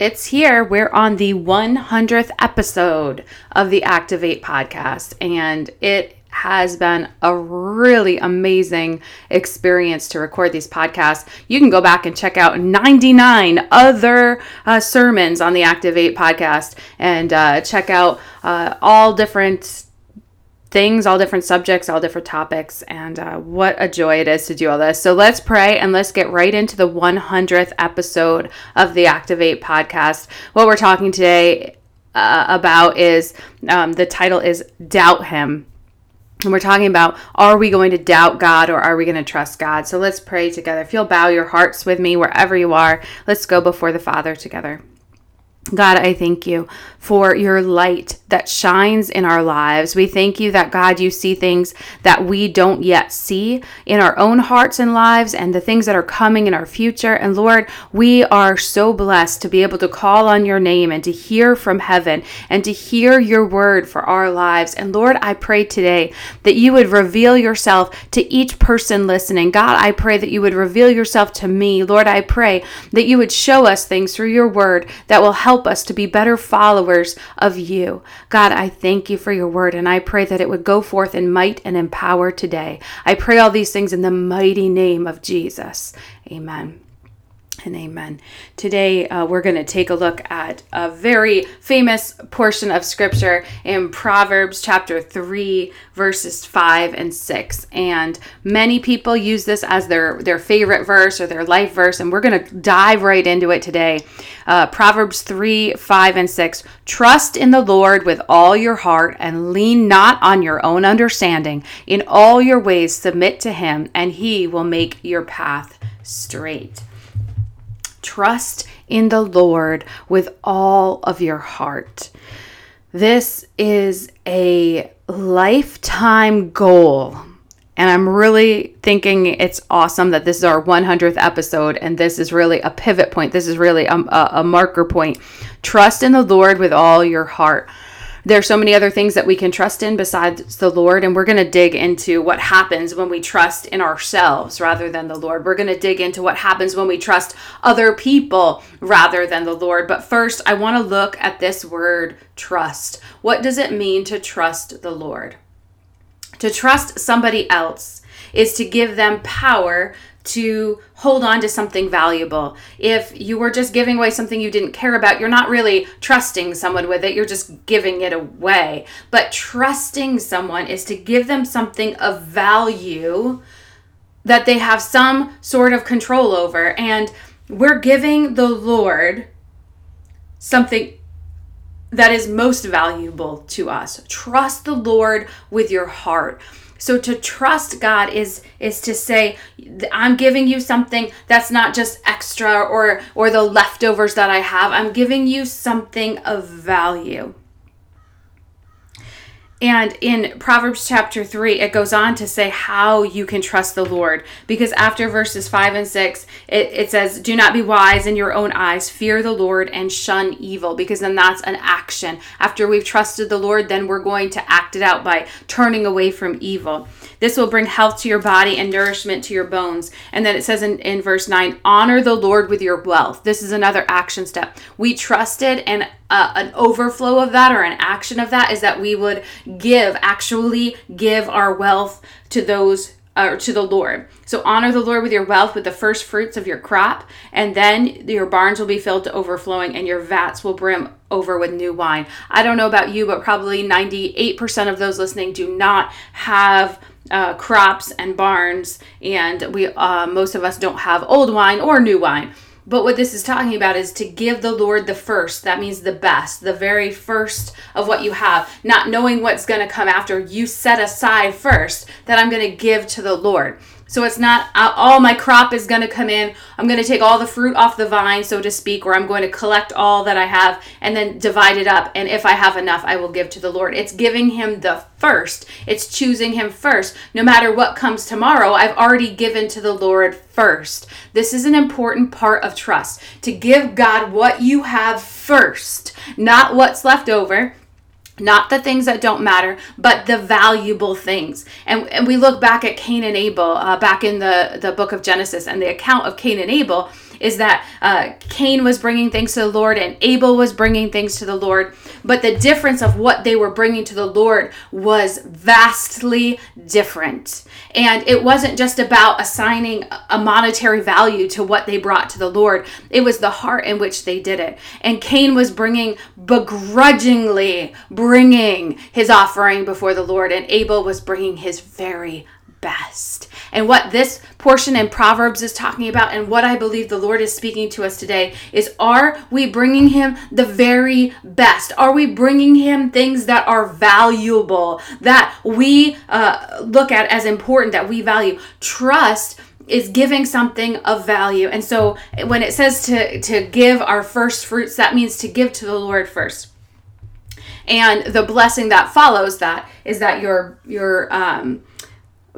it's here. We're on the 100th episode of the Activate podcast, and it has been a really amazing experience to record these podcasts. You can go back and check out 99 other uh, sermons on the Activate podcast and uh, check out uh, all different things, all different subjects, all different topics, and uh, what a joy it is to do all this. So let's pray and let's get right into the 100th episode of the Activate podcast. What we're talking today uh, about is um, the title is Doubt Him. And we're talking about are we going to doubt God or are we going to trust God? So let's pray together. If you'll bow your hearts with me wherever you are, let's go before the Father together. God, I thank you for your light that shines in our lives. We thank you that, God, you see things that we don't yet see in our own hearts and lives and the things that are coming in our future. And Lord, we are so blessed to be able to call on your name and to hear from heaven and to hear your word for our lives. And Lord, I pray today that you would reveal yourself to each person listening. God, I pray that you would reveal yourself to me. Lord, I pray that you would show us things through your word that will help us to be better followers of you. God, I thank you for your word and I pray that it would go forth in might and in power today. I pray all these things in the mighty name of Jesus. Amen and amen. Today, uh, we're going to take a look at a very famous portion of scripture in Proverbs chapter 3, verses 5 and 6. And many people use this as their, their favorite verse or their life verse, and we're going to dive right into it today. Uh, Proverbs 3, 5, and 6. Trust in the Lord with all your heart and lean not on your own understanding. In all your ways, submit to him, and he will make your path straight. Trust in the Lord with all of your heart. This is a lifetime goal. And I'm really thinking it's awesome that this is our 100th episode and this is really a pivot point. This is really a, a, marker point. Trust in the Lord with all your heart there's so many other things that we can trust in besides the Lord. And we're going to dig into what happens when we trust in ourselves rather than the Lord. We're going to dig into what happens when we trust other people rather than the Lord. But first, I want to look at this word trust. What does it mean to trust the Lord? To trust somebody else is to give them power to hold on to something valuable. If you were just giving away something you didn't care about, you're not really trusting someone with it, you're just giving it away. But trusting someone is to give them something of value that they have some sort of control over. And we're giving the Lord something that is most valuable to us. Trust the Lord with your heart. So to trust God is is to say I'm giving you something that's not just extra or or the leftovers that I have. I'm giving you something of value. And in Proverbs chapter 3, it goes on to say how you can trust the Lord. Because after verses 5 and 6, it, it says, Do not be wise in your own eyes, fear the Lord and shun evil. Because then that's an action. After we've trusted the Lord, then we're going to act it out by turning away from evil. This will bring health to your body and nourishment to your bones. And then it says in, in verse 9, Honor the Lord with your wealth. This is another action step. We trusted, and uh, an overflow of that or an action of that is that we would give, actually give our wealth to those uh, to the Lord. So honor the Lord with your wealth, with the first fruits of your crop, and then your barns will be filled to overflowing, and your vats will brim over with new wine. I don't know about you, but probably 98% of those listening do not have uh, crops and barns, and we uh, most of us don't have old wine or new wine. But what this is talking about is to give the Lord the first. That means the best, the very first of what you have, not knowing what's going to come after. You set aside first that I'm going to give to the Lord. So it's not all my crop is going to come in. I'm going to take all the fruit off the vine, so to speak, or I'm going to collect all that I have and then divide it up. And if I have enough, I will give to the Lord. It's giving Him the first, it's choosing Him first. No matter what comes tomorrow, I've already given to the Lord first. This is an important part of trust to give God what you have first, not what's left over not the things that don't matter, but the valuable things. And, and we look back at Cain and Abel, uh, back in the, the book of Genesis, and the account of Cain and Abel is that uh, Cain was bringing things to the Lord and Abel was bringing things to the Lord. But the difference of what they were bringing to the Lord was vastly different. And it wasn't just about assigning a monetary value to what they brought to the Lord, it was the heart in which they did it. And Cain was bringing, begrudgingly bringing his offering before the Lord, and Abel was bringing his very best. And what this portion in Proverbs is talking about, and what I believe the Lord is speaking to us today, is are we bringing Him the very best? Are we bringing Him things that are valuable, that we uh, look at as important, that we value? Trust is giving something of value. And so when it says to, to give our first fruits, that means to give to the Lord first. And the blessing that follows that is that your your um,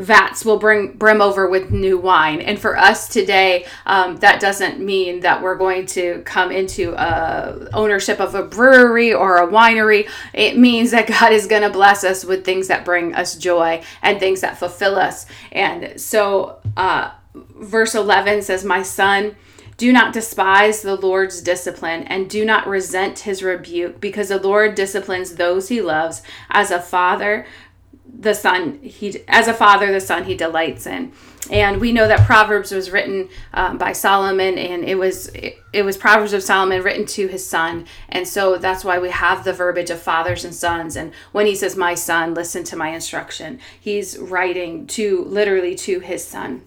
vats will bring brim over with new wine and for us today um, that doesn't mean that we're going to come into a ownership of a brewery or a winery it means that god is going to bless us with things that bring us joy and things that fulfill us and so uh, verse 11 says my son do not despise the Lord's discipline and do not resent his rebuke, because the Lord disciplines those he loves. As a father the son he as a father the son he delights in. And we know that proverbs was written um, by solomon and it was it, it, was proverbs of solomon written to his son. And so that's why we have the verbiage of fathers and sons. And when he says my son listen to my instruction he's writing to literally to his son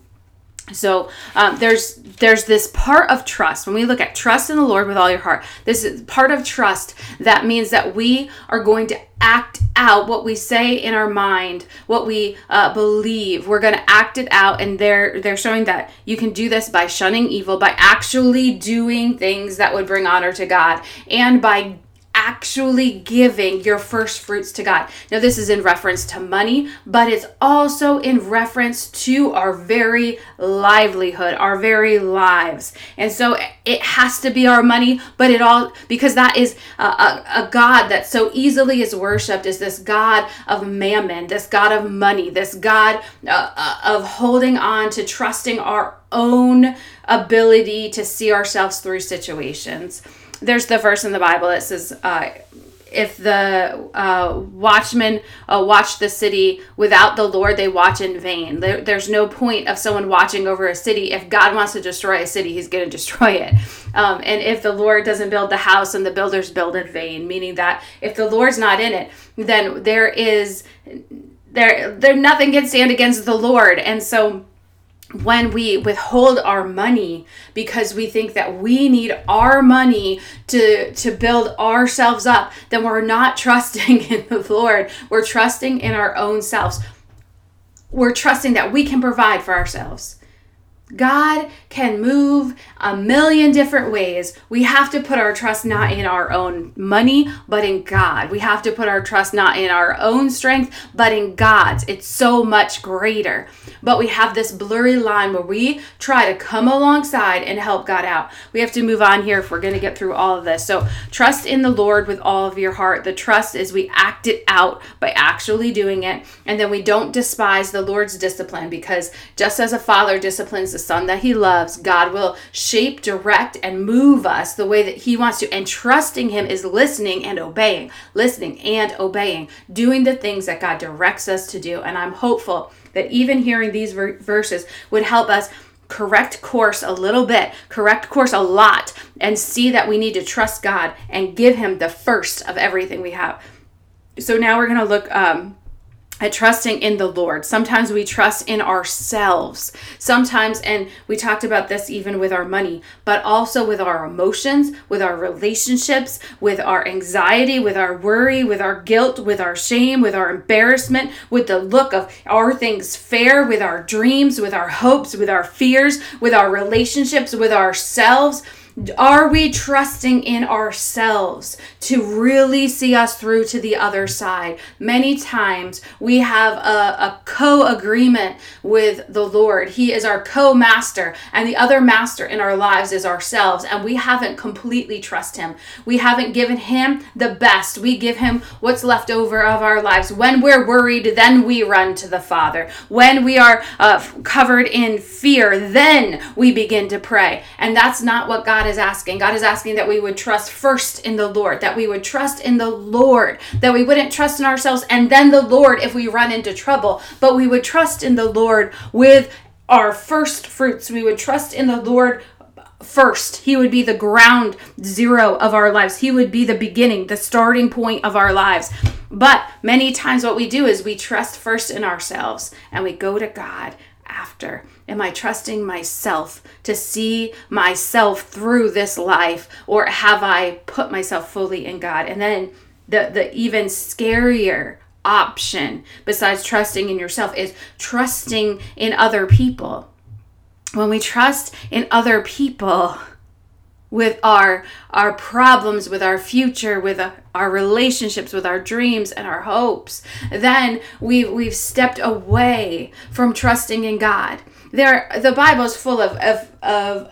so um, there's there's this part of trust. When we look at trust in the lord with all your heart this is part of trust that means that we are going to act out what we say in our mind what we uh, believe. We're going to act it out and they're they're showing that you can do this by shunning evil by actually doing things that would bring honor to god and by actually giving your first fruits to God. Now, this is in reference to money, but it's also in reference to our very livelihood, our very lives. And so it has to be our money, but it all, because that is a, a, a God that so easily is worshiped, is this God of mammon, this God of money, this God uh, uh of holding on to trusting our own ability to see ourselves through situations there's the verse in the Bible that says, uh, if the uh, watchmen uh, watch the city without the Lord, they watch in vain. There, there's no point of someone watching over a city. If God wants to destroy a city, He's going to destroy it. Um, and if the Lord doesn't build the house, and the builders build in vain, meaning that if the Lord's not in it, then there is there there nothing can stand against the Lord. And so when we withhold our money because we think that we need our money to to build ourselves up then we're not trusting in the lord. We're trusting in our own selves. We're trusting that we can provide for ourselves God can move a million different ways. We have to put our trust not in our own money, but in God. We have to put our trust not in our own strength, but in God's. It's so much greater. But we have this blurry line where we try to come alongside and help God out. We have to move on here if we're going to get through all of this. So, trust in the Lord with all of your heart. The trust is we act it out by actually doing it. And then we don't despise the Lord's discipline because just as a father disciplines the son that he loves, God will shape, direct, and move us the way that he wants to. And trusting him is listening and obeying, listening and obeying, doing the things that God directs us to do. And I'm hopeful that even hearing these ver- verses would help us correct course a little bit, correct course a lot, and see that we need to trust God and give Him the first of everything we have. So now we're going to look um, at trusting in the Lord. Sometimes we trust in ourselves. Sometimes, and we talked about this even with our money, but also with our emotions, with our relationships, with our anxiety, with our worry, with our guilt, with our shame, with our embarrassment, with the look of are things fair, with our dreams, with our hopes, with our fears, with our relationships, with ourselves Are we trusting in ourselves to really see us through to the other side? Many times we have a, a co agreement with the Lord. He is our co master, and the other master in our lives is ourselves, and we haven't completely trust Him. We haven't given Him the best. We give Him what's left over of our lives. When we're worried, then we run to the Father. When we are uh, covered in fear, then we begin to pray. And that's not what God is asking. God is asking that we would trust first in the Lord, that we would trust in the Lord, that we wouldn't trust in ourselves and then the Lord if we run into trouble, but we would trust in the Lord with our first fruits. We would trust in the Lord first. He would be the ground zero of our lives. He would be the beginning, the starting point of our lives. But many times, what we do is we trust first in ourselves and we go to God after. Am I trusting myself to see myself through this life, or have I put myself fully in God? And then the, the even scarier option, besides trusting in yourself, is trusting in other people. When we trust in other people, with our our problems with our future with uh, our relationships with our dreams and our hopes. Then we've we've stepped away from trusting in god. There the bible is full of of, of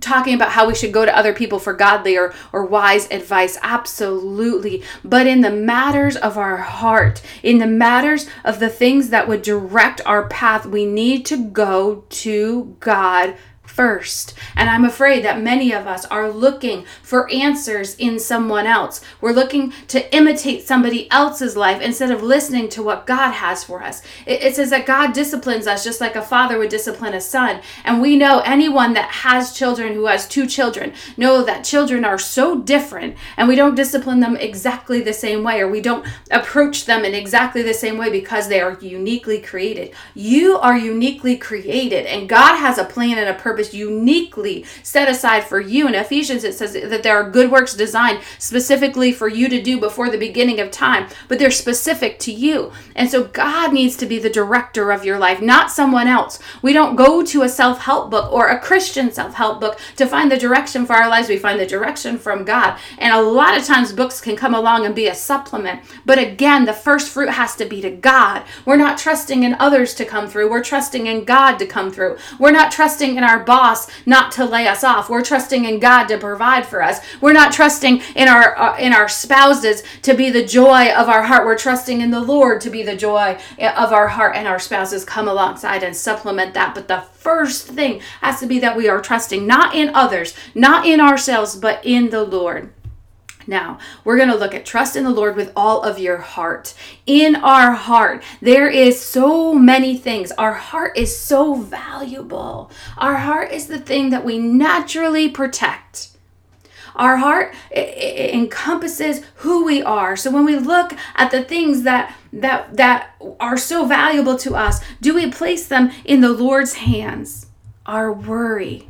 talking about how we should go to other people for godly or, or wise advice. Absolutely. But in the matters of our heart in the matters of the things that would direct our path we need to go to god first. And I'm afraid that many of us are looking for answers in someone else. We're looking to imitate somebody else's life instead of listening to what God has for us. It, it, says that God disciplines us just like a father would discipline a son. And we know anyone that has children who has two children know that children are so different and we don't discipline them exactly the same way or we don't approach them in exactly the same way because they are uniquely created. You are uniquely created and God has a plan and a purpose uniquely set aside for you. In Ephesians, it says that there are good works designed specifically for you to do before the beginning of time, but they're specific to you. And so God needs to be the director of your life, not someone else. We don't go to a self help book or a Christian self help book to find the direction for our lives. We find the direction from God. And a lot of times, books can come along and be a supplement. But again, the first fruit has to be to God. We're not trusting in others to come through, we're trusting in God to come through. We're not trusting in our boss not to lay us off. We're trusting in God to provide for us. We're not trusting in our uh, in our spouses to be the joy of our heart. We're trusting in the Lord to be the joy of our heart and our spouses come alongside and supplement that. But the first thing has to be that we are trusting not in others, not in ourselves, but in the Lord. Now, we're going to look at trust in the Lord with all of your heart. In our heart, there is so many things. Our heart is so valuable. Our heart is the thing that we naturally protect. Our heart encompasses who we are. So when we look at the things that that that are so valuable to us, do we place them in the Lord's hands? Our worry,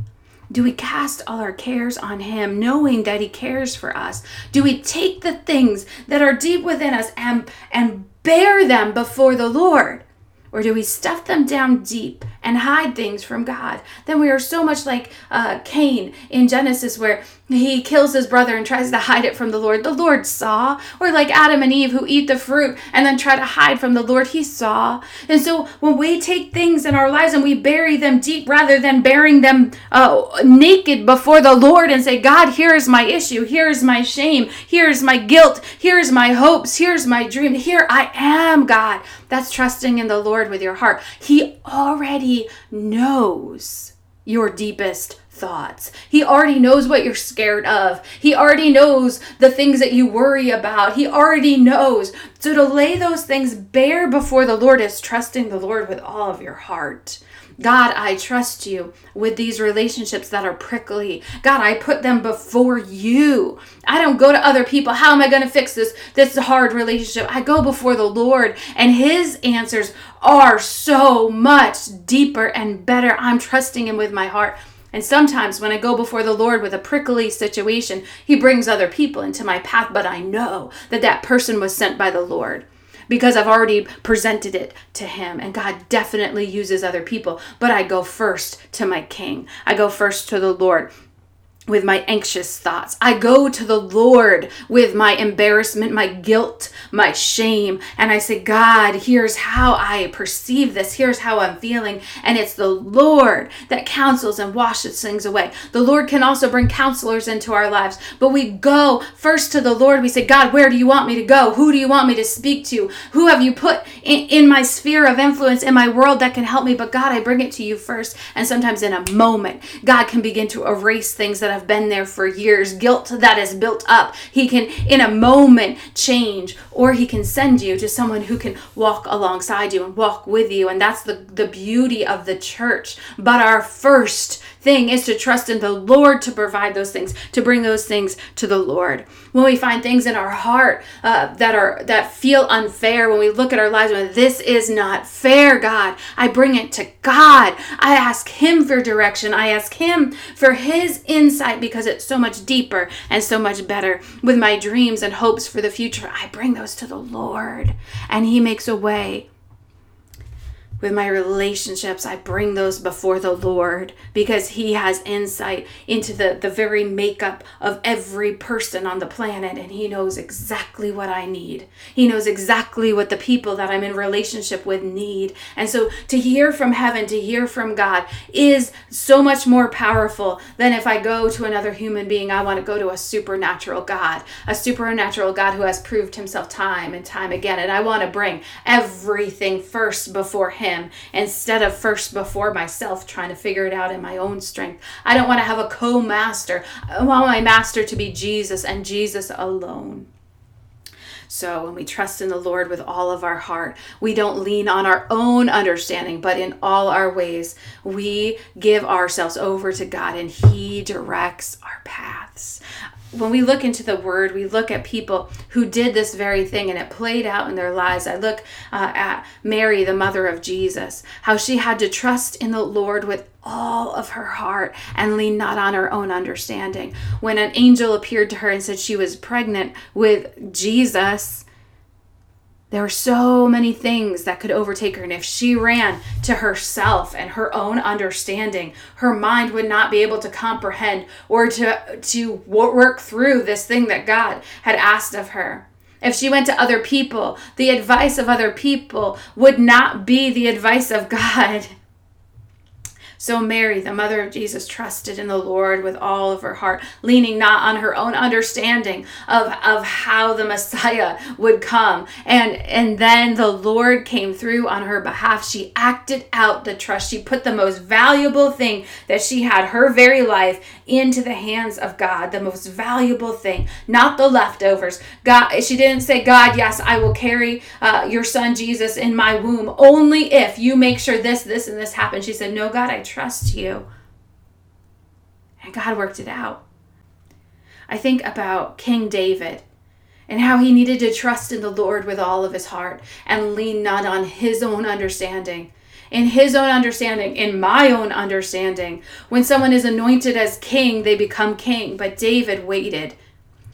do we cast all our cares on Him, knowing that He cares for us? Do we take the things that are deep within us and, and bear them before the Lord? Or do we stuff them down deep and hide things from God? Then we are so much like uh, Cain in Genesis, where he kills his brother and tries to hide it from the Lord. The Lord saw. Or like Adam and Eve who eat the fruit and then try to hide from the Lord. He saw. And so when we take things in our lives and we bury them deep rather than bearing them uh, naked before the Lord and say, God, here's my issue. Here's my shame. Here's my guilt. Here's my hopes. Here's my dream. Here I am, God. That's trusting in the Lord with your heart. He already knows your deepest thoughts. He already knows what you're scared of. He already knows the things that you worry about. He already knows. So to lay those things bare before the Lord is trusting the Lord with all of your heart. God, I trust you with these relationships that are prickly. God, I put them before you. I don't go to other people. How am I going to fix this this hard relationship? I go before the Lord and his answers are so much deeper and better. I'm trusting him with my heart. And sometimes when I go before the Lord with a prickly situation, He brings other people into my path, but I know that that person was sent by the Lord because I've already presented it to Him. And God definitely uses other people, but I go first to my King. I go first to the Lord. With my anxious thoughts. I go to the Lord with my embarrassment, my guilt, my shame, and I say, God, here's how I perceive this. Here's how I'm feeling. And it's the Lord that counsels and washes things away. The Lord can also bring counselors into our lives, but we go first to the Lord. We say, God, where do you want me to go? Who do you want me to speak to? Who have you put in, in my sphere of influence in my world that can help me? But God, I bring it to you first. And sometimes in a moment, God can begin to erase things that have been there for years, guilt that is built up. He can, in a moment, change, or He can send you to someone who can walk alongside you and walk with you. And that's the, the beauty of the church. But our first thing is to trust in the Lord to provide those things, to bring those things to the Lord. When we find things in our heart uh, that are that feel unfair, when we look at our lives, when this is not fair, God, I bring it to God. I ask Him for direction. I ask Him for His insight because it's so much deeper and so much better. With my dreams and hopes for the future, I bring those to the Lord, and He makes a way with my relationships, I bring those before the Lord because He has insight into the, the very makeup of every person on the planet and He knows exactly what I need. He knows exactly what the people that I'm in relationship with need. And so to hear from heaven, to hear from God is so much more powerful than if I go to another human being. I want to go to a supernatural God, a supernatural God who has proved Himself time and time again. And I want to bring everything first before Him him instead of first before myself trying to figure it out in my own strength. I don't want to have a co master. I want my master to be Jesus and Jesus alone. So when we trust in the Lord with all of our heart, we don't lean on our own understanding, but in all our ways, we give ourselves over to God and He directs our paths when we look into the word, we look at people who did this very thing and it played out in their lives. I look uh, at Mary, the mother of Jesus, how she had to trust in the Lord with all of her heart and lean not on her own understanding. When an angel appeared to her and said she was pregnant with Jesus, there were so many things that could overtake her. And if she ran to herself and her own understanding, her mind would not be able to comprehend or to, to work through this thing that God had asked of her. If she went to other people, the advice of other people would not be the advice of God. So Mary, the mother of Jesus, trusted in the Lord with all of her heart, leaning not on her own understanding of, of how the Messiah would come. And, and then the Lord came through on her behalf. She acted out the trust. She put the most valuable thing that she had, her very life, into the hands of God, the most valuable thing, not the leftovers. God, she didn't say, God, yes, I will carry uh, your son Jesus in my womb only if you make sure this, this, and this happens. She said, No, God, I trust you. And God worked it out. I think about King David and how he needed to trust in the Lord with all of his heart and lean not on his own understanding. In his own understanding, in my own understanding, when someone is anointed as king, they become king. But David waited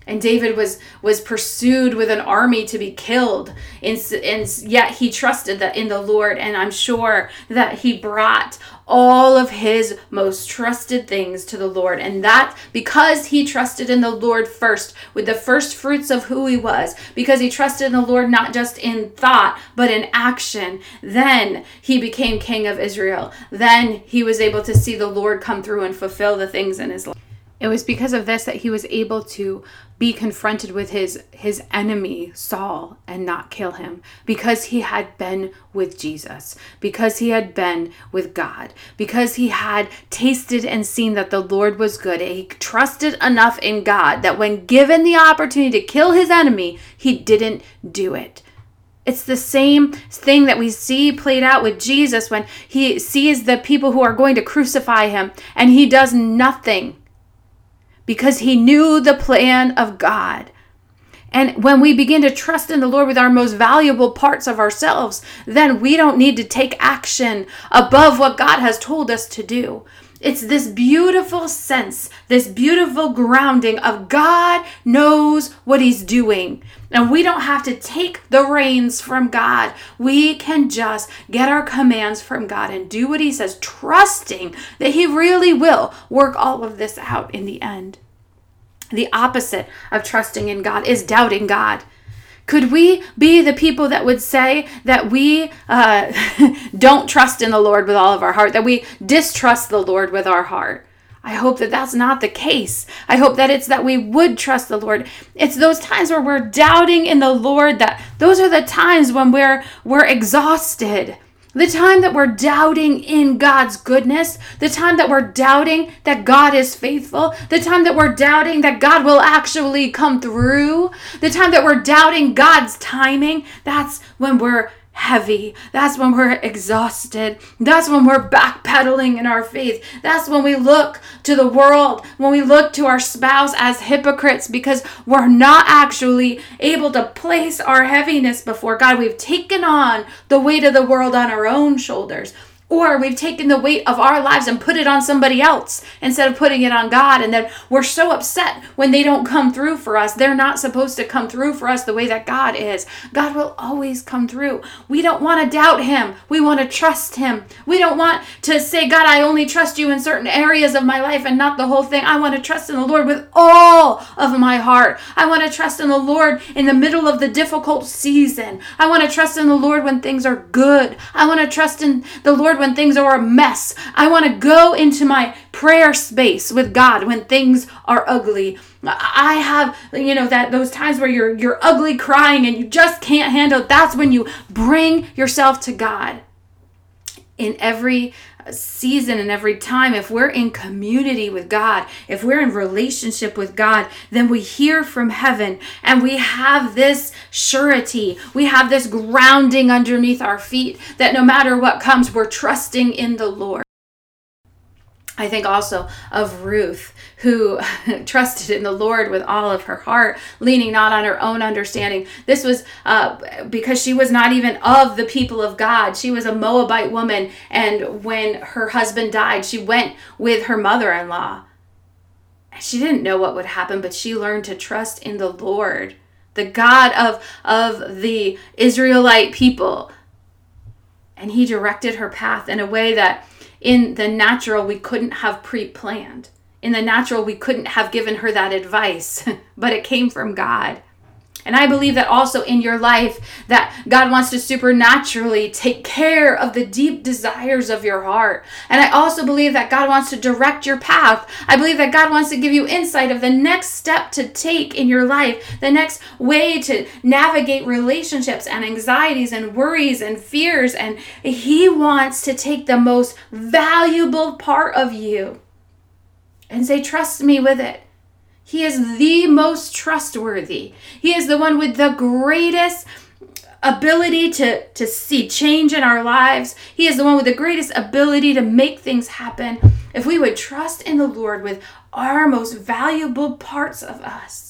and David was was pursued with an army to be killed. And, and yet he trusted that in the Lord. And I'm sure that he brought all of his most trusted things to the Lord. And that because he trusted in the Lord first with the first fruits of who he was because he trusted in the Lord not just in thought but in action then he became king of Israel. Then he was able to see the Lord come through and fulfill the things in his life it was because of this that he was able to be confronted with his his enemy Saul and not kill him. Because he had been with Jesus. Because he had been with God. Because he had tasted and seen that the Lord was good he trusted enough in God that when given the opportunity to kill his enemy he didn't do it. It's the same thing that we see played out with Jesus when he sees the people who are going to crucify him and he does nothing because he knew the plan of God. And when we begin to trust in the Lord with our most valuable parts of ourselves, then we don't need to take action above what God has told us to do. It's this beautiful sense, this beautiful grounding of God knows what He's doing. And we don't have to take the reins from God. We can just get our commands from God and do what He says, trusting that He really will work all of this out in the end. The opposite of trusting in God is doubting God. Could we be the people that would say that we uh, don't trust in the Lord with all of our heart, that we distrust the Lord with our heart? I hope that that's not the case. I hope that it's that we would trust the Lord. It's those times where we're doubting in the Lord that those are the times when we're we're exhausted. The time that we're doubting in God's goodness, the time that we're doubting that God is faithful, the time that we're doubting that God will actually come through, the time that we're doubting God's timing, that's when we're heavy. That's when we're exhausted. That's when we're backpedaling in our faith. That's when we look to the world, when we look to our spouse as hypocrites because we're not actually able to place our heaviness before God. We've taken on the weight of the world on our own shoulders. Or we've taken the weight of our lives and put it on somebody else instead of putting it on God. And then we're so upset when they don't come through for us. They're not supposed to come through for us the way that God is. God will always come through. We don't want to doubt Him. We want to trust Him. We don't want to say, God, I only trust you in certain areas of my life and not the whole thing. I want to trust in the Lord with all of my heart. I want to trust in the Lord in the middle of the difficult season. I want to trust in the Lord when things are good. I want to trust in the Lord Lord when things are a mess. I want to go into my prayer space with God when things are ugly. I have, you know, that those times where you're you're ugly crying and you just can't handle it. That's when you bring yourself to God. In every season and every time, if we're in community with God, if we're in relationship with God, then we hear from heaven and we have this surety. We have this grounding underneath our feet that no matter what comes, we're trusting in the Lord. I think also of Ruth, who trusted in the Lord with all of her heart, leaning not on her own understanding. This was uh, because she was not even of the people of God. She was a Moabite woman, and when her husband died, she went with her mother in law. She didn't know what would happen, but she learned to trust in the Lord, the God of, of the Israelite people. And he directed her path in a way that in the natural, we couldn't have pre planned. In the natural, we couldn't have given her that advice, but it came from God. And I believe that also in your life that God wants to supernaturally take care of the deep desires of your heart. And I also believe that God wants to direct your path. I believe that God wants to give you insight of the next step to take in your life, the next way to navigate relationships and anxieties and worries and fears and he wants to take the most valuable part of you and say trust me with it. He is the most trustworthy. He is the one with the greatest ability to, to see change in our lives. He is the one with the greatest ability to make things happen. If we would trust in the Lord with our most valuable parts of us,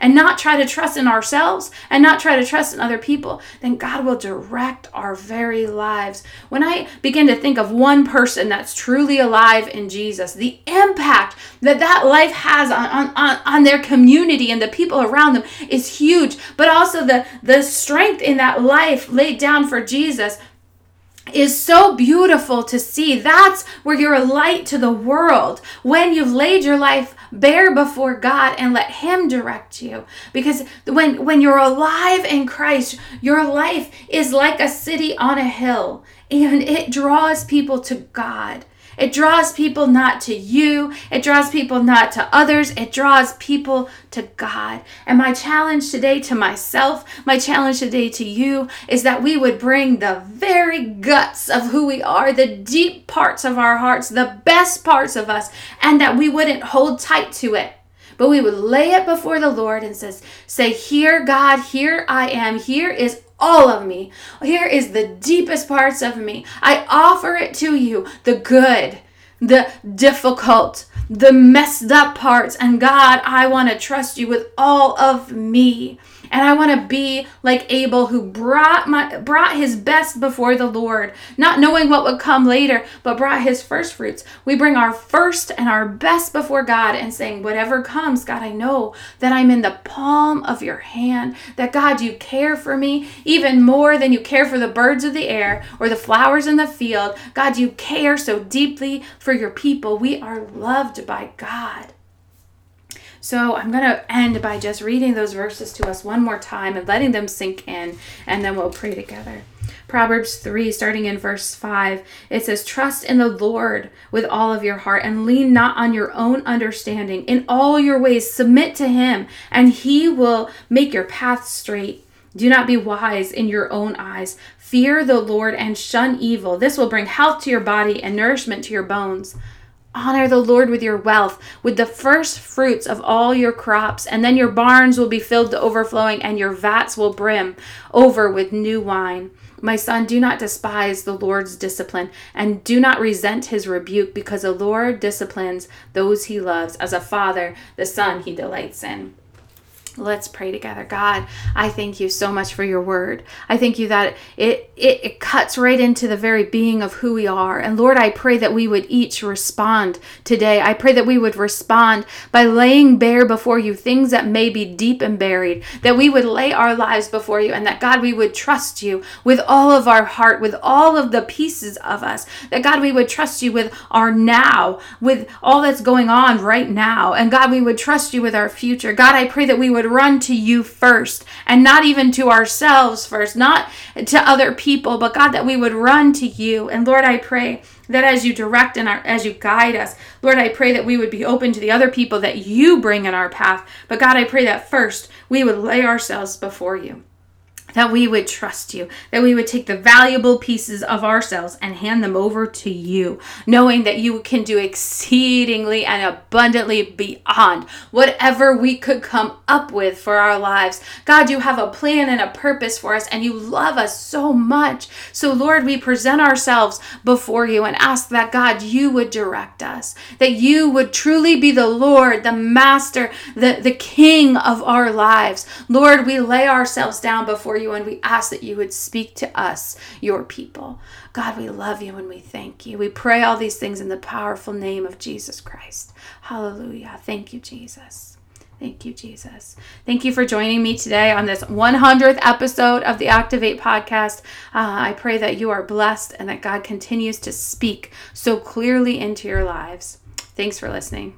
and not try to trust in ourselves and not try to trust in other people, then God will direct our very lives. When I begin to think of one person that's truly alive in Jesus, the impact that that life has on, on, on their community and the people around them is huge, but also the, the strength in that life laid down for Jesus is so beautiful to see. That's where you're a light to the world. When you've laid your life bare before God and let him direct you. Because when when you're alive in Christ, your life is like a city on a hill and it draws people to God. It draws people not to you. It draws people not to others. It draws people to God. And my challenge today to myself, my challenge today to you, is that we would bring the very guts of who we are, the deep parts of our hearts, the best parts of us, and that we wouldn't hold tight to it but we would lay it before the Lord and says, say, Here, God, here I am. Here is all of me. Here is the deepest parts of me. I offer it to you, the good, the difficult, the messed up parts. And God, I want to trust you with all of me. And I want to be like Abel who brought my brought his best before the Lord, not knowing what would come later, but brought his first fruits. We bring our first and our best before God and saying, whatever comes, God, I know that I'm in the palm of your hand. That God, you care for me even more than you care for the birds of the air or the flowers in the field. God, you care so deeply for your people. We are loved by God. So I'm going to end by just reading those verses to us one more time and letting them sink in, and then we'll pray together. Proverbs 3, starting in verse 5, it says, Trust in the Lord with all of your heart and lean not on your own understanding. In all your ways, submit to him, and he will make your path straight. Do not be wise in your own eyes. Fear the Lord and shun evil. This will bring health to your body and nourishment to your bones. Honor the Lord with your wealth, with the first fruits of all your crops, and then your barns will be filled to overflowing, and your vats will brim over with new wine. My son, do not despise the Lord's discipline, and do not resent his rebuke, because the Lord disciplines those he loves, as a father the son he delights in. Let's pray together. God, I thank you so much for your word. I thank you that it, it, it cuts right into the very being of who we are. And Lord, I pray that we would each respond today. I pray that we would respond by laying bare before you things that may be deep and buried, that we would lay our lives before you, and that God, we would trust you with all of our heart, with all of the pieces of us. That God, we would trust you with our now, with all that's going on right now. And God, we would trust you with our future. God, I pray that we would run to you first and not even to ourselves first, not to other people, but God, that we would run to you. And Lord, I pray that as you direct and our, as you guide us, Lord, I pray that we would be open to the other people that you bring in our path. But God, I pray that first we would lay ourselves before you that we would trust you, that we would take the valuable pieces of ourselves and hand them over to you, knowing that you can do exceedingly and abundantly beyond whatever we could come up with for our lives. God, you have a plan and a purpose for us, and you love us so much. So, Lord, we present ourselves before you and ask that, God, you would direct us, that you would truly be the Lord, the Master, the, the King of our lives. Lord, we lay ourselves down before you and we ask that you would speak to us, your people. God, we love you and we thank you. We pray all these things in the powerful name of Jesus Christ. Hallelujah. Thank you, Jesus. Thank you, Jesus. Thank you for joining me today on this 100th episode of the Activate podcast. Uh, I pray that you are blessed and that God continues to speak so clearly into your lives. Thanks for listening.